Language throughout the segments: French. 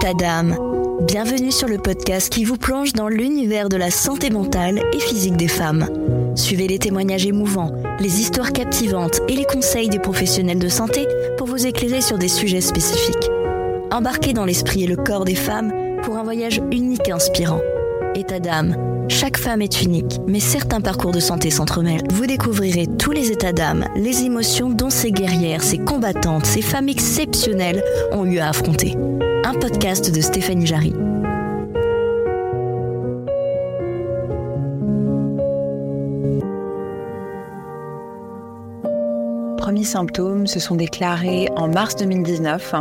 État d'âme. Bienvenue sur le podcast qui vous plonge dans l'univers de la santé mentale et physique des femmes. Suivez les témoignages émouvants, les histoires captivantes et les conseils des professionnels de santé pour vous éclairer sur des sujets spécifiques. Embarquez dans l'esprit et le corps des femmes pour un voyage unique et inspirant. État d'âme. Chaque femme est unique, mais certains parcours de santé s'entremêlent. Vous découvrirez tous les états d'âme, les émotions dont ces guerrières, ces combattantes, ces femmes exceptionnelles ont eu à affronter. Un podcast de Stéphanie Jarry. premiers symptômes se sont déclarés en mars 2019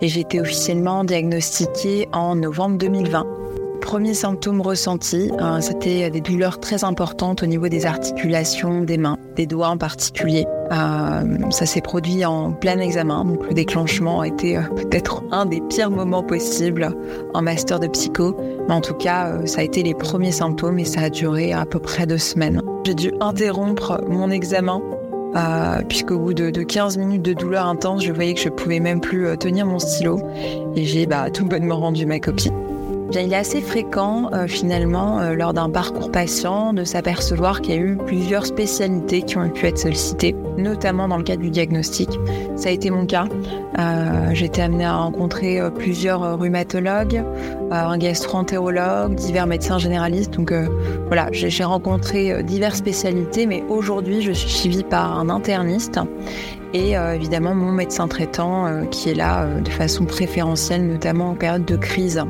et j'ai été officiellement diagnostiquée en novembre 2020 premiers symptômes ressentis, euh, c'était des douleurs très importantes au niveau des articulations des mains, des doigts en particulier. Euh, ça s'est produit en plein examen, donc le déclenchement a été euh, peut-être un des pires moments possibles en master de psycho. Mais en tout cas, ça a été les premiers symptômes et ça a duré à peu près deux semaines. J'ai dû interrompre mon examen puisqu'au bout de, 15 minutes de douleur intense, je voyais que je pouvais même plus tenir mon stylo et j'ai bah, tout bonnement rendu ma copie il est assez fréquent euh, finalement euh, lors d'un parcours patient de s'apercevoir qu'il y a eu plusieurs spécialités qui ont pu être sollicitées, notamment dans le cadre du diagnostic. Ça a été mon cas. Euh, j'ai été amenée à rencontrer plusieurs rhumatologues, un gastro-entérologue, divers médecins généralistes. Donc voilà, j'ai rencontré diverses spécialités, mais aujourd'hui je suis suivie par un interniste et évidemment mon médecin traitant qui est là de façon préférentielle, notamment en période de crise.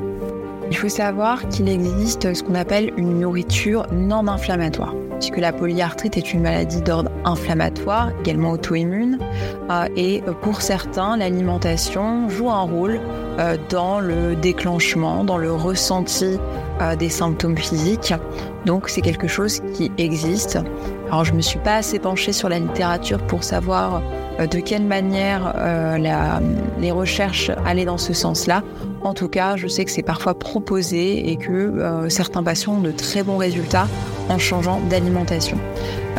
Il faut savoir qu'il existe ce qu'on appelle une nourriture non inflammatoire, puisque la polyarthrite est une maladie d'ordre inflammatoire, également auto-immune, euh, et pour certains, l'alimentation joue un rôle euh, dans le déclenchement, dans le ressenti euh, des symptômes physiques. Donc c'est quelque chose qui existe. Alors je me suis pas assez penchée sur la littérature pour savoir de quelle manière les recherches allaient dans ce sens-là. En tout cas, je sais que c'est parfois proposé et que euh, certains patients ont de très bons résultats en changeant d'alimentation.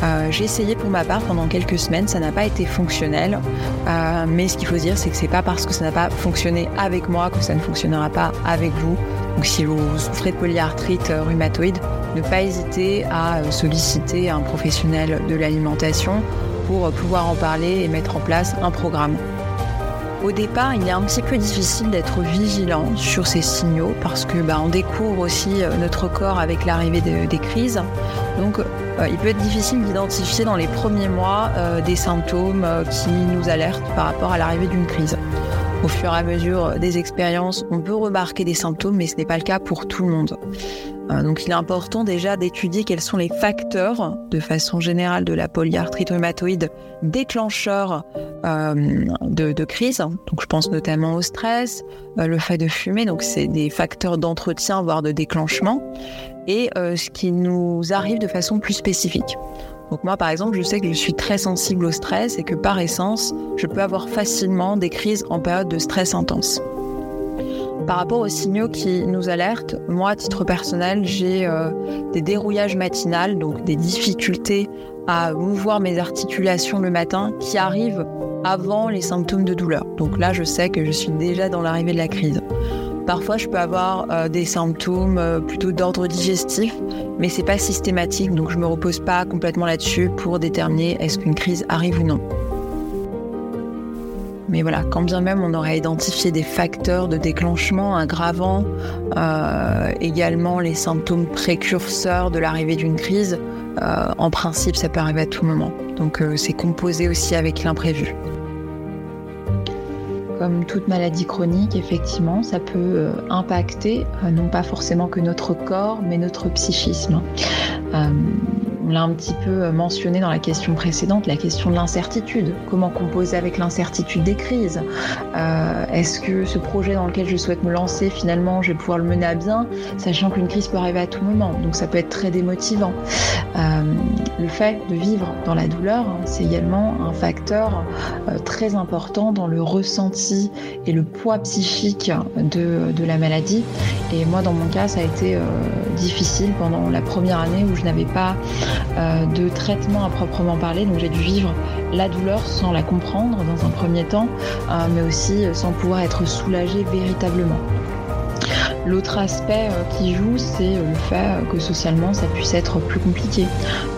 Euh, j'ai essayé pour ma part pendant quelques semaines, ça n'a pas été fonctionnel. Euh, mais ce qu'il faut dire, c'est que c'est pas parce que ça n'a pas fonctionné avec moi que ça ne fonctionnera pas avec vous. Donc si vous souffrez de polyarthrite rhumatoïde, ne pas hésiter à solliciter un professionnel de l'alimentation pour pouvoir en parler et mettre en place un programme. Au départ, il est un petit peu difficile d'être vigilant sur ces signaux parce que bah, on découvre aussi euh, notre corps avec l'arrivée des crises. Donc, euh, il peut être difficile d'identifier dans les premiers mois euh, des symptômes qui nous alertent par rapport à l'arrivée d'une crise. Au fur et à mesure des expériences, on peut remarquer des symptômes, mais ce n'est pas le cas pour tout le monde. Euh, donc il est important déjà d'étudier quels sont les facteurs de façon générale de la polyarthrite rhumatoïde déclencheurs euh, de, crise. Donc je pense notamment au stress, euh, le fait de fumer, donc c'est des facteurs d'entretien voire de déclenchement, et ce qui nous arrive de façon plus spécifique. Donc moi par exemple je sais que je suis très sensible au stress et que par essence je peux avoir facilement des crises en période de stress intense. Par rapport aux signaux qui nous alertent, moi, à titre personnel, j'ai euh, des dérouillages matinales, donc des difficultés à mouvoir mes articulations le matin qui arrivent avant les symptômes de douleur. Donc là, je sais que je suis déjà dans l'arrivée de la crise. Parfois, je peux avoir euh, des symptômes euh, plutôt d'ordre digestif, mais c'est pas systématique, donc je me repose pas complètement là-dessus pour déterminer est-ce qu'une crise arrive ou non. Mais voilà, quand bien même on aurait identifié des facteurs de déclenchement aggravants, euh, également les symptômes précurseurs de l'arrivée d'une crise, en principe ça peut arriver à tout moment. Donc c'est composé aussi avec l'imprévu. Comme toute maladie chronique, effectivement, ça peut impacter non pas forcément que notre corps, mais notre psychisme. On l'a un petit peu mentionné dans la question précédente, la question de l'incertitude. Comment composer avec l'incertitude des crises? Euh, Est-ce que ce projet dans lequel je souhaite me lancer, finalement, je vais pouvoir le mener à bien, sachant qu'une crise peut arriver à tout moment? Donc ça peut être très démotivant. Euh, le fait de vivre dans la douleur, c'est également un facteur euh, très important dans le ressenti et le poids psychique de, la maladie. Et moi, dans mon cas, ça a été difficile pendant la première année où je n'avais pas euh, de traitement à proprement parler. Donc j'ai dû vivre la douleur sans la comprendre dans un premier temps, euh, mais aussi sans pouvoir être soulagée véritablement. L'autre aspect qui joue, c'est le fait que socialement, ça puisse être plus compliqué,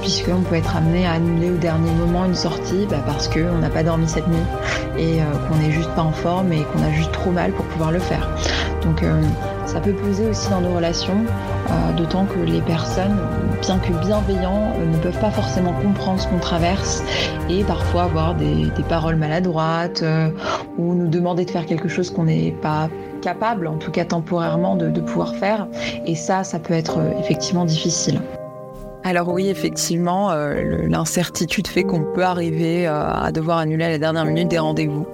puisqu'on peut être amené à annuler au dernier moment une sortie bah, parce qu'on n'a pas dormi cette nuit et qu'on n'est juste pas en forme et qu'on a juste trop mal pour pouvoir le faire. Donc ça peut peser aussi dans nos relations, euh, d'autant que les personnes, bien que bienveillants, euh, ne peuvent pas forcément comprendre ce qu'on traverse et parfois avoir des, paroles maladroites euh, ou nous demander de faire quelque chose qu'on n'est pas capable, en tout cas temporairement, de, pouvoir faire. Et ça, ça peut être effectivement difficile. Alors oui, effectivement, l'incertitude fait qu'on peut arriver à devoir annuler à la dernière minute des rendez-vous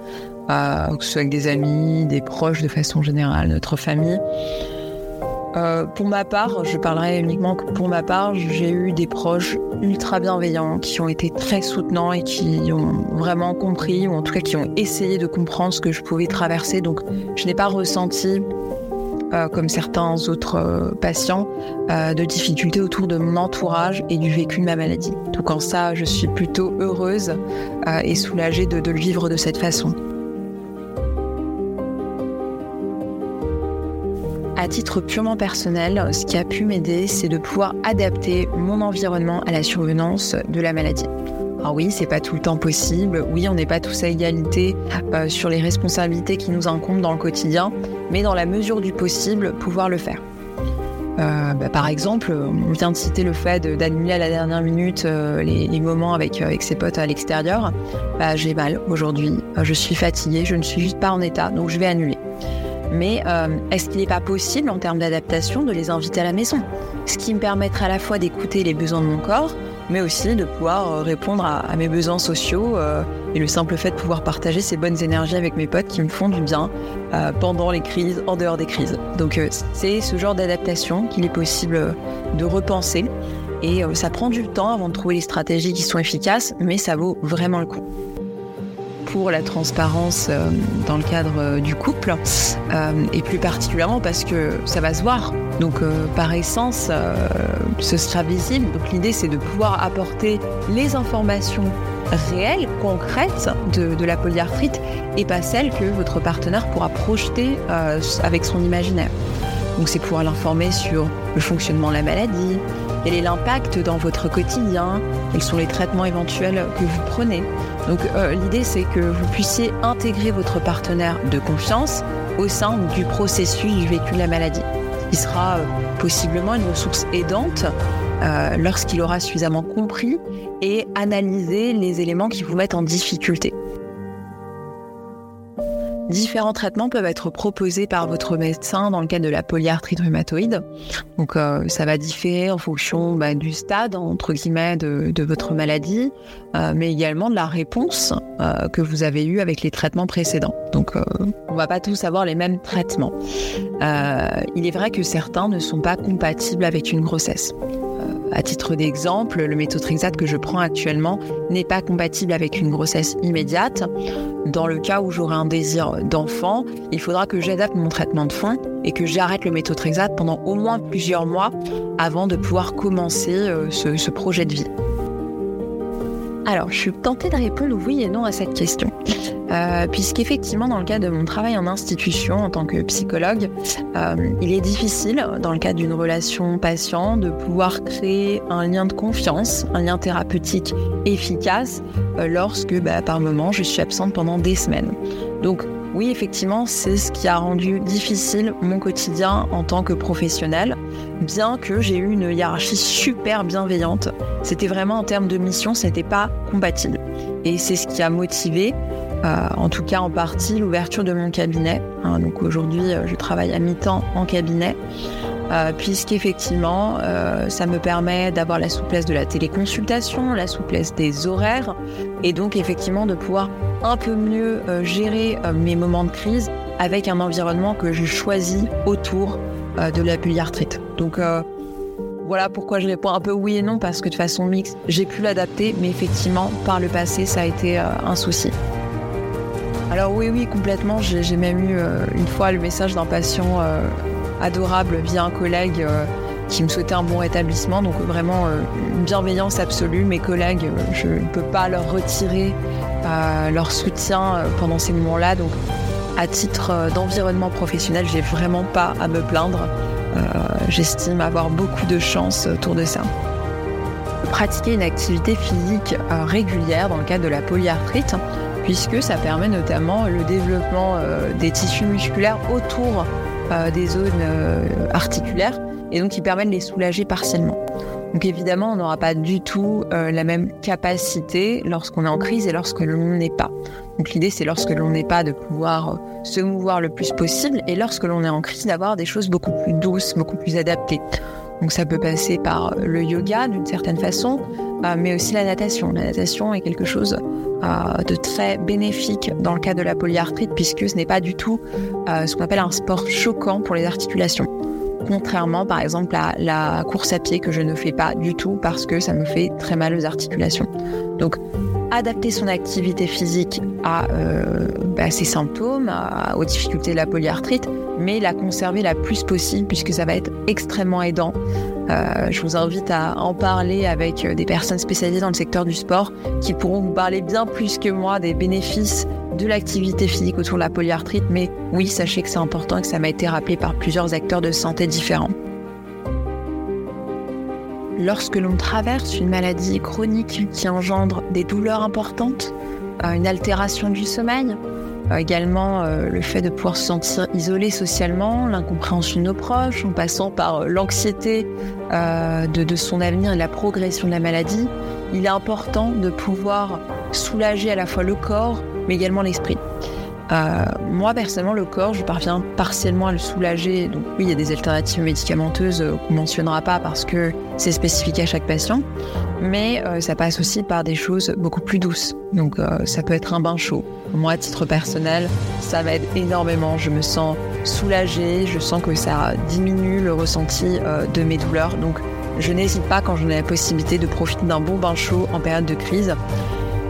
que ce soit avec des amis, des proches de façon générale, notre famille. Euh, pour ma part, je parlerai uniquement que pour ma part, j'ai eu des proches ultra bienveillants qui ont été très soutenants et qui ont vraiment compris, ou en tout cas qui ont essayé de comprendre ce que je pouvais traverser. Donc, je n'ai pas ressenti, euh, comme certains autres euh, patients, de difficultés autour de mon entourage et du vécu de ma maladie. Donc, en ça, je suis plutôt heureuse et soulagée de le vivre de cette façon. À titre purement personnel, ce qui a pu m'aider, c'est de pouvoir adapter mon environnement à la survenance de la maladie. Alors oui, c'est pas tout le temps possible. Oui, on n'est pas tous à égalité euh, sur les responsabilités qui nous incombent dans le quotidien, mais dans la mesure du possible, pouvoir le faire. Euh, bah, par exemple, on vient de citer le fait d'annuler à la dernière minute euh, les, moments avec, avec ses potes à l'extérieur. Bah, j'ai mal aujourd'hui, je suis fatiguée, je ne suis juste pas en état, donc je vais annuler. Mais euh, est-ce qu'il n'est pas possible en termes d'adaptation de les inviter à la maison? Ce qui me permettrait à la fois d'écouter les besoins de mon corps, mais aussi de pouvoir euh, répondre à, mes besoins sociaux euh, et le simple fait de pouvoir partager ces bonnes énergies avec mes potes qui me font du bien pendant les crises, en dehors des crises. Donc c'est ce genre d'adaptation qu'il est possible de repenser. Et ça prend du temps avant de trouver les stratégies qui sont efficaces, mais ça vaut vraiment le coup pour la transparence euh, dans le cadre euh, du couple, euh, et plus particulièrement parce que ça va se voir. Donc par essence, ce sera visible. Donc l'idée, c'est de pouvoir apporter les informations réelles, concrètes de, de, la polyarthrite et pas celles que votre partenaire pourra projeter avec son imaginaire. Donc c'est pouvoir l'informer sur le fonctionnement de la maladie, quel est l'impact dans votre quotidien, quels sont les traitements éventuels que vous prenez, donc euh, l'idée c'est que vous puissiez intégrer votre partenaire de confiance au sein du processus du vécu de la maladie, qui sera euh, possiblement une ressource aidante euh, lorsqu'il aura suffisamment compris et analysé les éléments qui vous mettent en difficulté. Différents traitements peuvent être proposés par votre médecin dans le cadre de la polyarthrite rhumatoïde. Donc, euh, ça va différer en fonction bah, du stade, entre guillemets, de, votre maladie, euh, mais également de la réponse euh, que vous avez eue avec les traitements précédents. Donc, on va pas tous avoir les mêmes traitements. il est vrai que certains ne sont pas compatibles avec une grossesse. À titre d'exemple, le méthotrexate que je prends actuellement n'est pas compatible avec une grossesse immédiate. Dans le cas où j'aurai un désir d'enfant, il faudra que j'adapte mon traitement de fond et que j'arrête le méthotrexate pendant au moins plusieurs mois avant de pouvoir commencer euh, ce, projet de vie. Alors, je suis tentée de répondre oui et non à cette question. Euh, puisqu'effectivement, dans le cas de mon travail en institution en tant que psychologue, euh, il est difficile, dans le cadre d'une relation patient, de pouvoir créer un lien de confiance, un lien thérapeutique efficace, euh, lorsque, bah, par moment, je suis absente pendant des semaines. Donc, oui, effectivement, c'est ce qui a rendu difficile mon quotidien en tant que professionnel, bien que j'ai eu une hiérarchie super bienveillante. C'était vraiment en termes de mission, c'était pas compatible. Et c'est ce qui a motivé euh, en tout cas en partie l'ouverture de mon cabinet. Hein. donc aujourd'hui, euh, je travaille à mi-temps en cabinet, euh, puisqu'effectivement, ça me permet d'avoir la souplesse de la téléconsultation, la souplesse des horaires, et donc effectivement de pouvoir un peu mieux gérer mes moments de crise avec un environnement que je choisis autour de la polyarthrite. Donc voilà pourquoi je réponds un peu oui et non, parce que de façon mixte, j'ai pu l'adapter, mais effectivement, par le passé, ça a été un souci. Alors oui, oui, complètement. J'ai même eu euh, une fois le message d'un patient euh, adorable via un collègue euh, qui me souhaitait un bon rétablissement. Donc vraiment une bienveillance absolue. Mes collègues, je ne peux pas leur retirer leur soutien pendant ces moments-là. Donc À titre d'environnement professionnel, j'ai vraiment pas à me plaindre. J'estime avoir beaucoup de chance autour de ça pratiquer une activité physique régulière dans le cadre de la polyarthrite, puisque ça permet notamment le développement des tissus musculaires autour des zones articulaires et donc qui permet de les soulager partiellement. Donc évidemment, on n'aura pas du tout euh, la même capacité lorsqu'on est en crise et lorsque l'on n'est pas. Donc l'idée, c'est lorsque l'on n'est pas de pouvoir euh, se mouvoir le plus possible et lorsque l'on est en crise, d'avoir des choses beaucoup plus douces, beaucoup plus adaptées. Donc ça peut passer par euh, le yoga d'une certaine façon, mais aussi la natation. La natation est quelque chose de très bénéfique dans le cas de la polyarthrite puisque ce n'est pas du tout ce qu'on appelle un sport choquant pour les articulations contrairement par exemple à la course à pied que je ne fais pas du tout parce que ça me fait très mal aux articulations. Donc adapter son activité physique à, euh, bah, ses symptômes, aux difficultés de la polyarthrite, mais la conserver la plus possible puisque ça va être extrêmement aidant. Euh, je vous invite à en parler avec des personnes spécialisées dans le secteur du sport qui pourront vous parler bien plus que moi des bénéfices de l'activité physique autour de la polyarthrite, mais oui, sachez que c'est important et que ça m'a été rappelé par plusieurs acteurs de santé différents. Lorsque l'on traverse une maladie chronique qui engendre des douleurs importantes, euh, une altération du sommeil, euh, également euh, le fait de pouvoir se sentir isolé socialement, l'incompréhension de nos proches, en passant par l'anxiété de, de son avenir et la progression de la maladie, il est important de pouvoir soulager à la fois le corps, mais également l'esprit. Euh, moi, personnellement, le corps, je parviens partiellement à le soulager. Donc, oui, il y a des alternatives médicamenteuses euh, qu'on ne mentionnera pas parce que c'est spécifique à chaque patient. Mais euh, ça passe aussi par des choses beaucoup plus douces. Donc, ça peut être un bain chaud. Moi, à titre personnel, ça m'aide énormément. Je me sens soulagée. Je sens que ça diminue le ressenti de mes douleurs. Donc, je n'hésite pas quand j'en ai la possibilité de profiter d'un bon bain chaud en période de crise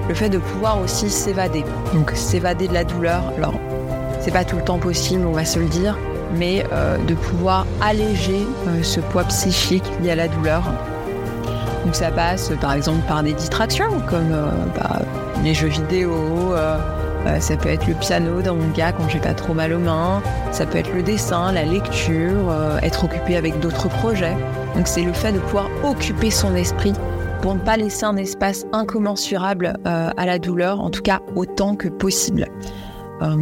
le fait de pouvoir aussi s'évader. Donc s'évader de la douleur, alors c'est pas tout le temps possible, on va se le dire, mais euh, de pouvoir alléger euh, ce poids psychique lié à la douleur. Donc ça passe par exemple par des distractions comme euh, bah, les jeux vidéo, ça peut être le piano dans mon cas quand j'ai pas trop mal aux mains, ça peut être le dessin, la lecture, être occupé avec d'autres projets. Donc c'est le fait de pouvoir occuper son esprit pour ne pas laisser un espace incommensurable euh, à la douleur, en tout cas autant que possible. Euh,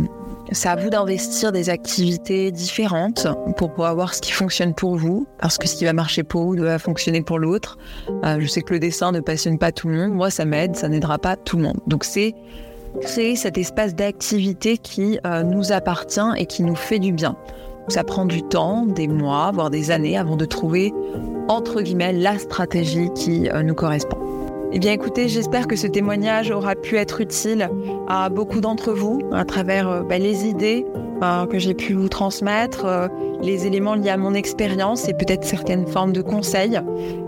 c'est à vous d'investir des activités différentes pour pouvoir voir ce qui fonctionne pour vous, parce que ce qui va marcher pour vous doit fonctionner pour l'autre. Euh, je sais que le dessin ne passionne pas tout le monde, moi ça m'aide, ça n'aidera pas tout le monde. Donc c'est créer cet espace d'activité qui nous appartient et qui nous fait du bien. Ça prend du temps, des mois, voire des années avant de trouver entre guillemets, la stratégie qui euh, nous correspond. Eh bien écoutez, j'espère que ce témoignage aura pu être utile à beaucoup d'entre vous à travers euh, bah, les idées euh, que j'ai pu vous transmettre, les éléments liés à mon expérience et peut-être certaines formes de conseils.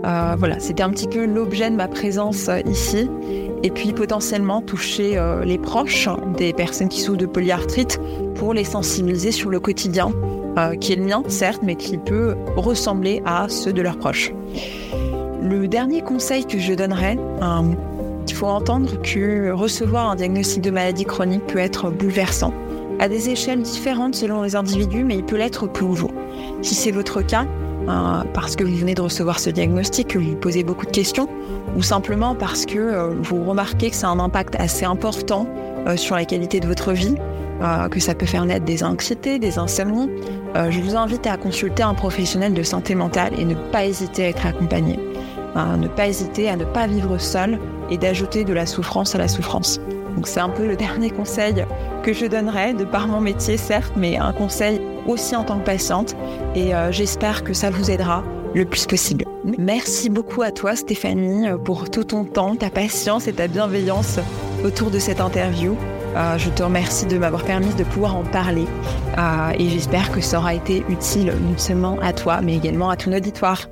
voilà, c'était un petit peu l'objet de ma présence ici. Et puis potentiellement toucher les proches des personnes qui souffrent de polyarthrite pour les sensibiliser sur le quotidien euh, qui est le mien, certes, mais qui peut ressembler à ceux de leurs proches. Le dernier conseil que je donnerais, euh, il faut entendre que recevoir un diagnostic de maladie chronique peut être bouleversant, à des échelles différentes selon les individus, mais il peut l'être pour vous. Si c'est votre cas, euh, parce que vous venez de recevoir ce diagnostic, que vous vous posez beaucoup de questions, ou simplement parce que vous remarquez que ça a un impact assez important sur la qualité de votre vie, euh, que ça peut faire naître des anxiétés, des insomnies, euh, je vous invite à consulter un professionnel de santé mentale et ne pas hésiter à être accompagné. Euh, ne pas hésiter à ne pas vivre seul et d'ajouter de la souffrance à la souffrance. Donc c'est un peu le dernier conseil que je donnerais, de par mon métier certes, mais un conseil aussi en tant que patiente. Et j'espère que ça vous aidera le plus possible. Merci beaucoup à toi Stéphanie pour tout ton temps, ta patience et ta bienveillance autour de cette interview. Euh, je te remercie de m'avoir permis de pouvoir en parler euh, et j'espère que ça aura été utile non seulement à toi mais également à ton auditoire.